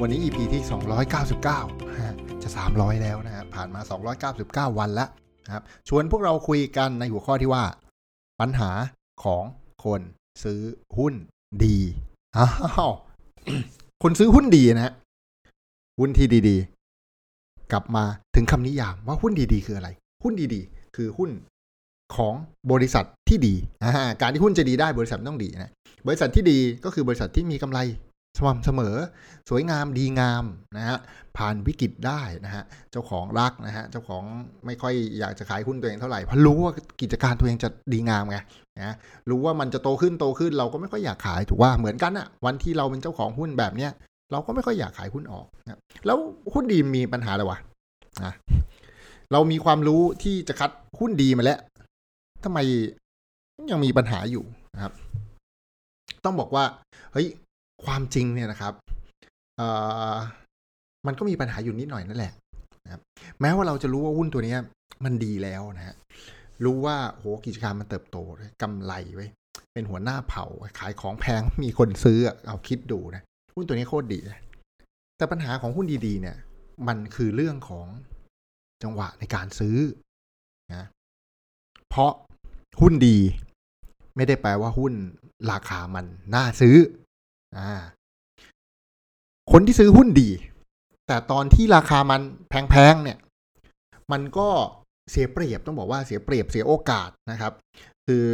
วันนี้ EP ที่ 299ฮะจะ 300 แล้วนะฮะผ่านมา 299 วันแล้วนะครับชวนพวกเราคุยกันในหัวข้อที่ว่า ปัญหาของคนซื้อหุ้นดีอ้าวคนซื้อหุ้นดีนะฮะหุ้นที่ดีๆ กลับมาถึงคำนิยามว่าหุ้นดีๆ คืออะไร หุ้นดีๆ คือหุ้นของบริษัทที่ดี การที่หุ้นจะดีได้บริษัทต้องดีนะ บริษัทที่ดีก็คือบริษัทที่มีกำไร สม่ำเสมอ สวยงามดีงามนะฮะผ่านวิกฤตได้นะฮะเจ้าของรักนะฮะเจ้าของไม่ค่อยอยากจะขายหุ้นตัวเองเท่าไหร่เพราะรู้ว่ากิจการตัวเองจะดีงามไงนะรู้ว่ามันจะโตขึ้นโตขึ้นเราก็ไม่ค่อยอยากขายถูกว่าเหมือนกันอะวันที่เราเป็นเจ้าของหุ้นแบบเนี้ยเราก็ไม่ค่อยอยากขายหุ้นออกนะแล้วหุ้นดีมีปัญหาอะไรวะนะเรามีความรู้ที่จะคัดหุ้นดีมาแล้วทำไมยังมีปัญหาอยู่นะครับ ต้องบอกว่าเฮ้ย ความจริงเนี่ยนะครับมันก็มีปัญหาอยู่นิดหน่อยนั่นแหละนะครับแม้ว่าเราจะรู้ว่าหุ้นตัวนี้มันดีแล้วนะฮะรู้ว่าโหกิจการมันเติบโตกำไรไว้เป็นหัวหน้าเผาขายของแพงมีคนซื้อเอาคิดดูนะหุ้นตัวนี้โคตรดีนะแต่ปัญหาของหุ้นดีๆ เนี่ย มันคือเรื่องของจังหวะในการซื้อนะเพราะหุ้นดี ไม่ได้แปลว่าหุ้นราคามันน่าซื้อ อ่าคนที่ซื้อหุ้นดี แต่ตอนที่ราคามันแพงๆเนี่ย มันก็เสียเปรียบต้องบอกว่าเสียเปรียบเสียโอกาสนะครับ คือ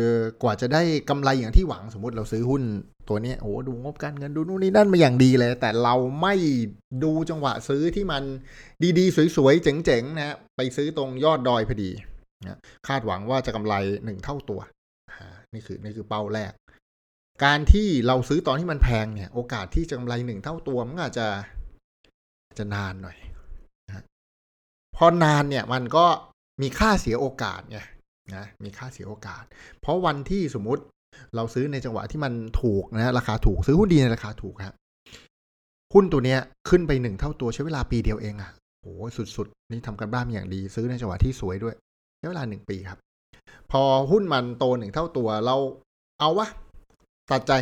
กว่าจะได้กำไรอย่างที่หวังสมมติเราซื้อหุ้นตัวนี้โอ้ดูงบการเงินดูนู่นนี่นั่นมาอย่างดีเลย แต่เราไม่ดูจังหวะซื้อที่มันดีๆ สวยๆ เจ๋งๆนะไปซื้อตรงยอดดอยพอดีนะคาดหวังว่าจะกำไรหนึ่งเท่าตัวนี่คือนี่คือเป้าแรก การที่เราซื้อตอนที่มันแพงเนี่ย โอกาสที่จะกำไรหนึ่งเท่าตัวมันอาจจะจะนานหน่อยนะพอนานเนี่ยมันก็มีค่าเสียโอกาสไงนะมีค่าเสียโอกาส เพราะวันที่สมมุติเราซื้อในจังหวะที่มันถูกนะราคาถูกซื้อหุ้นดีในราคาถูกครับหุ้นตัวเนี้ยขึ้นไปหนึ่งเท่าตัวใช้เวลาปีเดียวเองอะ่ะโอ้สุดๆ นี่ทำกันบ้านอย่างดีซื้อในจังหวะที่สวยด้วยใช้เวลาหนึ่งปีครับ พอหุ้นมันโตหนึ่งเท่าตัวเราเอาวะ ตัดใจ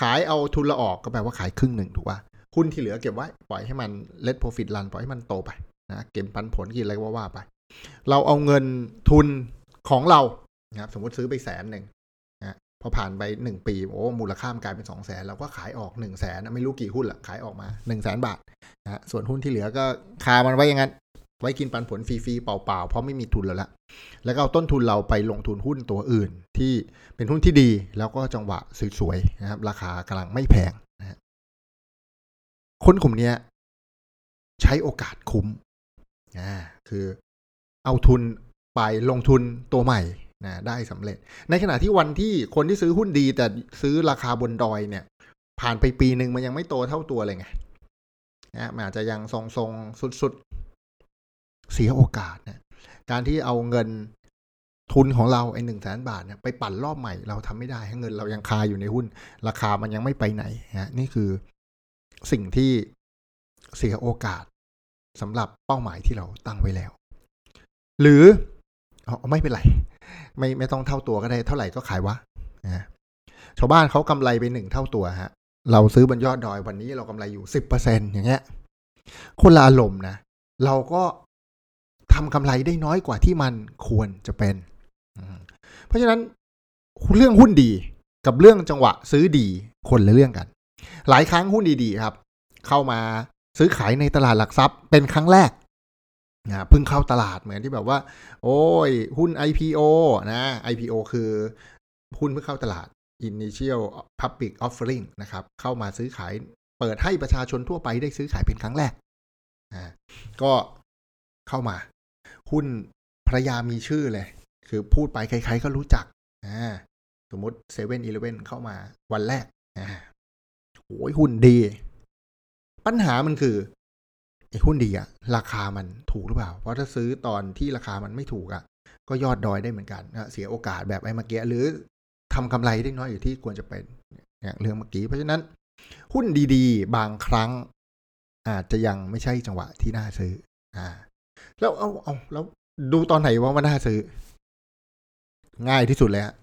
ขายเอาทุนละออกก็แปลว่าขายครึ่งหนึ่งถูกป่ะหุ้นที่เหลือเก็บไว้ปล่อยให้มันเลทโปรฟิตรันปล่อยให้มันโตไปนะเก็บปันผลกินอะไรก็ว่าไป เราเอาเงินทุนของเรานะครับสมมติซื้อไปแสนหนึ่งนะพอผ่านไปหนึ่งปีโอ้มูลค่ามันกลายเป็นสองแสนเราก็ขายออกหนึ่งแสนไม่รู้กี่หุ้นละขายออกมาหนึ่งแสนบาทนะส่วนหุ้นที่เหลือก็คามันไว้อย่างนั้น ไว้กินปันผลฟรีๆเปล่าๆเพราะไม่มีทุนแล้วละแล้วก็เอาต้นทุนเราไปลงทุนหุ้นตัวอื่น ที่เป็นหุ้นที่ดีแล้วก็จังหวะสวยๆนะครับ ราคากำลังไม่แพงนะคนกลุ่มนี้ใช้โอกาสคุ้มอ่าคือเอาทุนไปลงทุนตัวใหม่นะได้สำเร็จ ในขณะที่วันที่คนที่ซื้อหุ้นดี แต่ซื้อราคาบนดอยเนี่ย ผ่านไปปีหนึ่งมันยังไม่โตเท่าตัวเลยไงนะมันอาจจะยังทรงๆสุด เสียโอกาสเนะการที่เอาเงินทุนของเราไอ้หนึ่งแสนบาทเนี่ยไปปั่นรอบใหม่เราทำไม่ได้เงินเรายังคาอยู่ในหุ้น ราคามันยังไม่ไปไหนนะนี่คือสิ่งที่เสียโอกาสสำหรับเป้าหมายที่เราตั้งไว้แล้ว หรืออไม่เป็นไร ไม่ไม่ต้องเท่าตัวก็ได้เท่าไหร่ก็ขายวะนะชาวบ้านเขากำไรไปหนึ่งเท่าตัวฮะ เราซื้อบนยอดดอยวันนี้เรากำไรอยู่สิบเปอร์เซ็นอย่างเงี้ยคนละอารมณ์นะเราก็ ทำกำไรได้น้อยกว่าที่มันควรจะเป็น เพราะฉะนั้นเรื่องหุ้นดีกับเรื่องจังหวะซื้อดีคนละเรื่องกัน หลายครั้งหุ้นดีๆครับ เข้ามาซื้อขายในตลาดหลักทรัพย์เป็นครั้งแรกนะเพิ่งเข้าตลาดเหมือนที่แบบว่า โอ้ย หุ้น IPO นะ IPO คือหุ้นเพิ่งเข้าตลาด Initial Public Offering นะครับ เข้ามาซื้อขายเปิดให้ประชาชนทั่วไปได้ซื้อขายเป็นครั้งแรกอ่าก็เข้ามา หุ้นภรรยามีชื่อเลย คือพูดไปใครๆก็รู้จักอ่าสมมติเซเว่นอีเลเว่นเข้ามาวันแรกอ่าโอ้ยหุ้นดี ปัญหามันคือไอ้หุ้นดีอะราคามันถูกหรือเปล่า เพราะถ้าซื้อตอนที่ราคามันไม่ถูกอะก็ยอดดอยได้เหมือนกันเสียโอกาสแบบไอ้เมื่อกี้หรือทำกำไรได้น้อยอยู่ที่ควรจะเป็นเนี่ยเรื่องเมื่อกี้ เพราะฉะนั้น หุ้นดีๆ บางครั้ง อาจจะยังไม่ใช่จังหวะที่น่าซื้ออ่า แล้วเอาเอาแล้วดูตอนไหนว่ามันน่าซื้อ ง่ายที่สุดเลยฮะ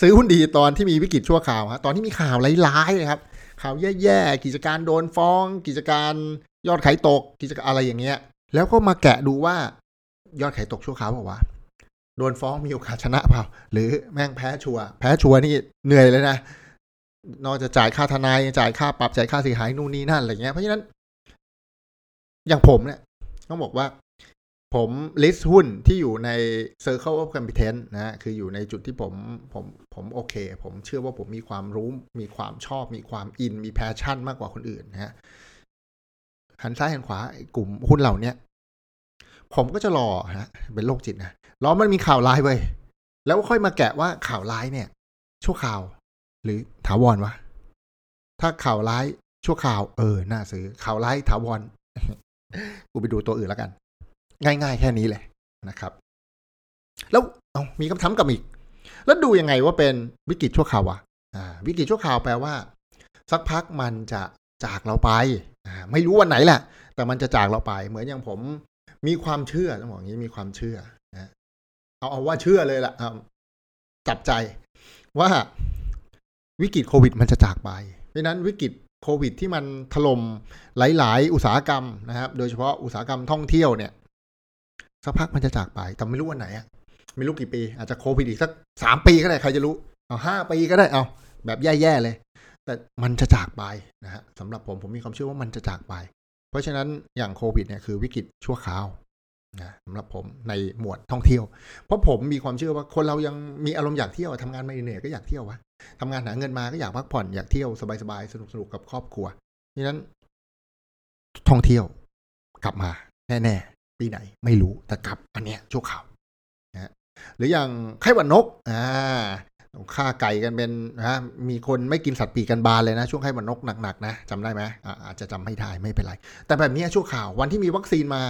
ซื้อหุ้นดีตอนที่มีวิกฤตชั่วคราวฮะตอนที่มีข่าวร้ายๆนะครับ ข่าวแย่ๆกิจการโดนฟ้อง กิจการยอดขายตก กิจการอะไรอย่างเงี้ย แล้วก็มาแกะดูว่ายอดขายตกชั่วคราวบอกว่าโดนฟ้องมีโอกาสชนะเปล่า หรือแม่งแพ้ชัวแพ้ชัวนี่เหนื่อยเลยนะนอกจากจ่ายค่าทนายจ่ายค่าปรับจ่ายค่าเสียหายนู่นนี่นั่นอะไรเงี้ยเพราะฉะนั้น อย่างผมเนี่ย ต้องบอกว่า ผม list หุ้นที่อยู่ใน Circle of Competence นะคืออยู่ในจุดที่ผมผมผมโอเค ผมเชื่อว่าผมมีความรู้ มีความชอบ มีความ in มี passion มากกว่าคนอื่นนะฮะหันซ้ายหันขวากลุ่มหุ้นเหล่านี้ผมก็จะรอฮะเป็นโรคจิตนะรอมันมีข่าวร้ายไว้แล้วค่อยมาแกะว่าข่าวร้ายเนี่ย ชั่วข่าว หรือถาวรวะถ้าข่าวร้ายชั่วข่าว เออ น่าซื้อข่าวร้ายถาวร กูไปดูตัวอื่นแล้วกัน ง่าย ๆ แค่นี้เลยนะครับ แล้วเอามีคำถามกับอีก แล้วดูยังไงว่าเป็นวิกฤตชั่วคราวอะวิกฤตชั่วคราวแปลว่า สักพักมันจะจากเราไปไม่รู้วันไหนแหละ แต่มันจะจากเราไป เหมือนอย่างผมมีความเชื่อต้องบอกงี้มีความเชื่อนะเอาเอาว่าเชื่อเลยล่ะจับใจว่าวิกฤตโควิดมันจะจากไปเพราะนั้นวิกฤต โควิดที่มันถล่มหลาย ๆ อุตสาหกรรมนะครับ โดยเฉพาะอุตสาหกรรมท่องเที่ยวเนี่ยสักพักมันจะจากไปแต่ไม่รู้วันไหนอะไม่รู้กี่ปี อาจจะโควิดอีกสักสามปีก็ได้ใครจะรู้เอาห้าปีก็ได้เอาแบบแย่ ๆ เลย แต่มันจะจากไปนะฮะสำหรับผมผมมีความเชื่อว่ามันจะจากไป เพราะฉะนั้นอย่างโควิดเนี่ยคือวิกฤตชั่วคราวนะสำหรับผมในหมวดท่องเที่ยว เพราะผมมีความเชื่อว่าคนเรายังมีอารมณ์อยากเที่ยวทำงานไม่เหนื่อยก็อยากเที่ยววะ ทำงานหาเงินมาก็อยากพักผ่อนอยากเที่ยวสบายๆสนุกๆกับครอบครัวดังนั้น ท่องเที่ยวกลับมาแน่ๆปีไหนไม่รู้แต่กลับอันเนี้ยชั่วข่าวนะหรืออย่างไข้หวัดนกอ่าฆ่าไก่กันเป็นนะมีคนไม่กินสัตว์ปีกกันบานเลยนะ ช่วงไข้หวัดนกหนักๆนะจำได้ไหมอาจจะจำไม่ได้ไม่เป็นไร แต่แบบนี้ชั่วข่าววันที่มีวัคซีนมา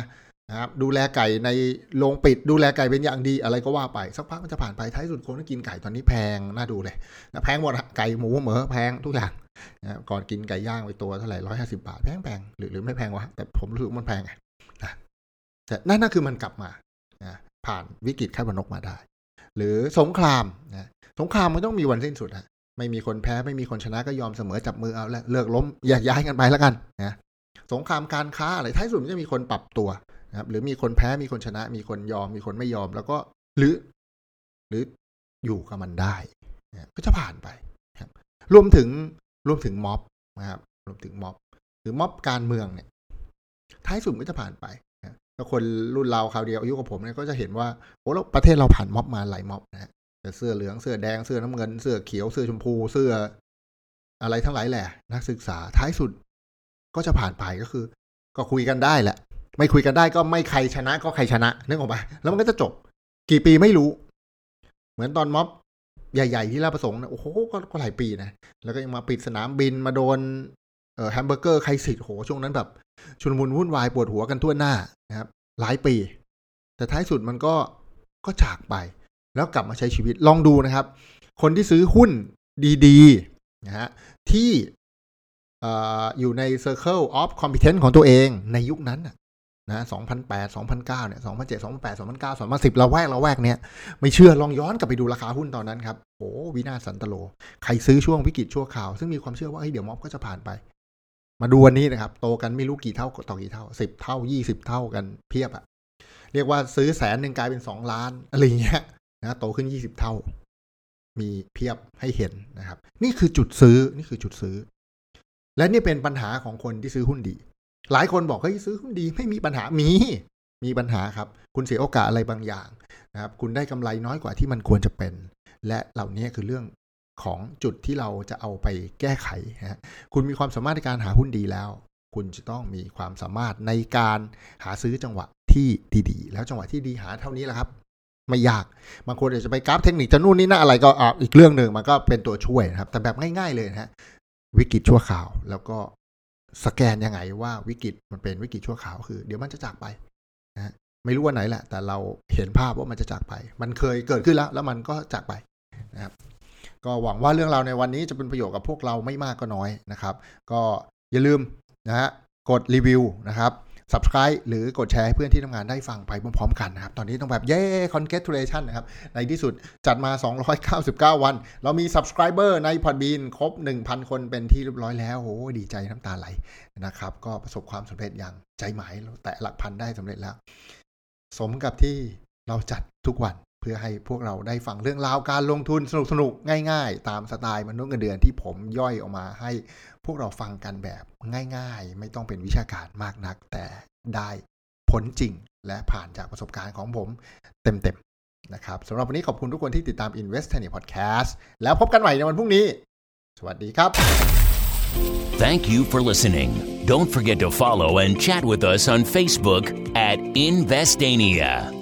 นะครับดูแลไก่ในโรงปิด ดูแลไก่เป็นอย่างดีอะไรก็ว่าไป สักพักมันจะผ่านไปท้ายสุดคนก็กินไก่ตอนนี้แพงน่าดูเลยแพงหมดไก่หมูเหมอแพงทุกอย่างนะก่อนกินไก่ย่างไปตัวเท่าไหร่ร้อยห้าสิบาทแพงแพงหรือหรือไม่แพงวะแต่ผมรู้สึกมันแพงนะแต่นั่นนั่นคือมันกลับมานะผ่านวิกฤตไข้หวัดนกมาได้ หรือสงครามนะสงครามมันต้องมีวันสิ้นสุดฮะไม่มีคนแพ้ไม่มีคนชนะก็ยอมเสมอจับมือเอาแล้วเลิกล้มแยกย้ายกันไปแล้วกันนะสงครามการค้าอะไรท้ายสุดมันจะมีคนปรับตัว นะครับ หรือมีคนแพ้มีคนชนะ มีคนยอมมีคนไม่ยอม แล้วก็หรือหรืออยู่กับมันได้นะก็จะผ่านไปครับ รวมถึงรวมถึงม็อบนะครับรวมถึงม็อบ หรือม็อบการเมืองเนี่ย ท้ายสุดก็จะผ่านไปแล้วคนรุ่นเราคราวเดียวอายุกับผมเนี่ยก็จะเห็นว่าโอ้แล้วประเทศเราผ่านม็อบมาหลายม็อบนะแต่เสื้อเหลืองเสื้อแดงเสื้อน้ำเงิน เสื้อเขียวเสื้อชมพูเสื้ออะไรทั้งหลายแหละ นักศึกษาท้ายสุดก็จะผ่านไปก็คือ ก็คุยกันได้แหละ ไม่คุยกันได้ก็ไม่ใครชนะก็ใครชนะนึกออกปะแล้วมันก็จะจบ กี่ปีไม่รู้ เหมือนตอนม็อบใหญ่ๆที่ราประสงค์นะโอ้โหก็หลายปีนะ แล้วก็ยังมาปิดสนามบินมาโดนเอ่อแฮมเบอร์เกอร์ใครสิทธิ์โหช่วงนั้นแบบชุนมุนวุ่นวายปวดหัวกันทั่วหน้านะครับ หลายปี แต่ท้ายสุดมันก็ก็จากไป แล้วกลับมาใช้ชีวิตลองดูนะครับ คนที่ซื้อหุ้นดีๆนะฮะที่อยู่ใน Circle of Competence ของตัวเองในยุคนั้นนะ นะ2008 2009เนี่ย2007 2008 2009 2010เราแวกเราแวกเนี้ยไม่เชื่อลองย้อนกลับไปดูราคาหุ้นตอนนั้นครับโอ้วินาสันตโล ใครซื้อช่วงวิกฤตชั่วข่าว ซึ่งมีความเชื่อว่าเฮ้ยเดี๋ยวม็อบก็จะผ่านไป มาดูวันนี้นะครับ โตกันไม่รู้กี่เท่าต่อกี่เท่าสิบเท่ายี่สิบเท่ากันเพียบอะเรียกว่าซื้อแสนหนึ่งกลายเป็นสองล้านอะไรเงี้ยนะโตขึ้นยี่สิบเท่า มีเพียบให้เห็นนะครับ นี่คือจุดซื้อนี่คือจุดซื้อ และนี่เป็นปัญหาของคนที่ซื้อหุ้นดี หลายคนบอกเฮ้ยซื้อหุ้นดีไม่มีปัญหามี มีปัญหาครับ คุณเสียโอกาสอะไรบางอย่างนะครับ คุณได้กำไรน้อยกว่าที่มันควรจะเป็น และเหล่านี้คือเรื่องของจุดที่เราจะเอาไปแก้ไขฮะคุณมีความสามารถในการหาหุ้นดีแล้ว คุณจะต้องมีความสามารถในการหาซื้อจังหวะที่ดีๆ แล้วจังหวะที่ดีหาเท่านี้แหละครับ ไม่ยากบางคนอาจจะไปกราฟเทคนิคจะนู่นนี่นั่นอะไรก็อีกเรื่องหนึ่งมันก็เป็นตัวช่วยนะครับ แต่แบบง่าย ๆเลยนะฮะวิกฤตชั่วข่าว แล้วก็ สแกนยังไงว่าวิกฤตมันเป็นวิกฤตชั่วคราวคือ เดี๋ยวมันจะจากไปนะไม่รู้ว่าไหนแหละ แต่เราเห็นภาพว่ามันจะจากไป มันเคยเกิดขึ้นแล้ว แล้วมันก็จากไปนะครับ ก็หวังว่าเรื่องราวในวันนี้จะเป็นประโยชน์กับพวกเราไม่มากก็น้อยนะครับ ก็อย่าลืมนะฮะกดรีวิวนะครับ subscribe หรือกดแชร์ให้เพื่อนที่ทำงานได้ฟังไปพร้อมๆกันนะครับ ตอนนี้ต้องแบบเย้ congratulation นะครับ ในที่สุดจัดมา 299 วัน เรามี subscriber ใน Podbean ครบ 1,000 คนเป็นที่เรียบร้อยแล้วโอ้ดีใจน้ำตาไหลนะครับ ก็ประสบความสำเร็จอย่างใจหมายเราแตะหลักพันได้สำเร็จแล้ว สมกับที่เราจัดทุกวัน เพื่อให้พวกเราได้ฟังเรื่องราวการลงทุนสนุกๆง่าย ๆ ตามสไตล์มนุษย์เงินเดือนที่ผมย่อยออกมาให้พวกเราฟังกันแบบง่าย ๆ ไม่ต้องเป็นวิชาการมากนัก แต่ได้ผลจริงและผ่านจากประสบการณ์ของผมเต็มๆนะครับสำหรับวันนี้ขอบคุณทุกคนที่ติดตาม Invest t a n i Podcast แล้วพบกันใหม่ในวันพรุ่งนี้ สวัสดีครับ Thank you for listening. Don't forget to follow and chat with us on Facebook at Investania.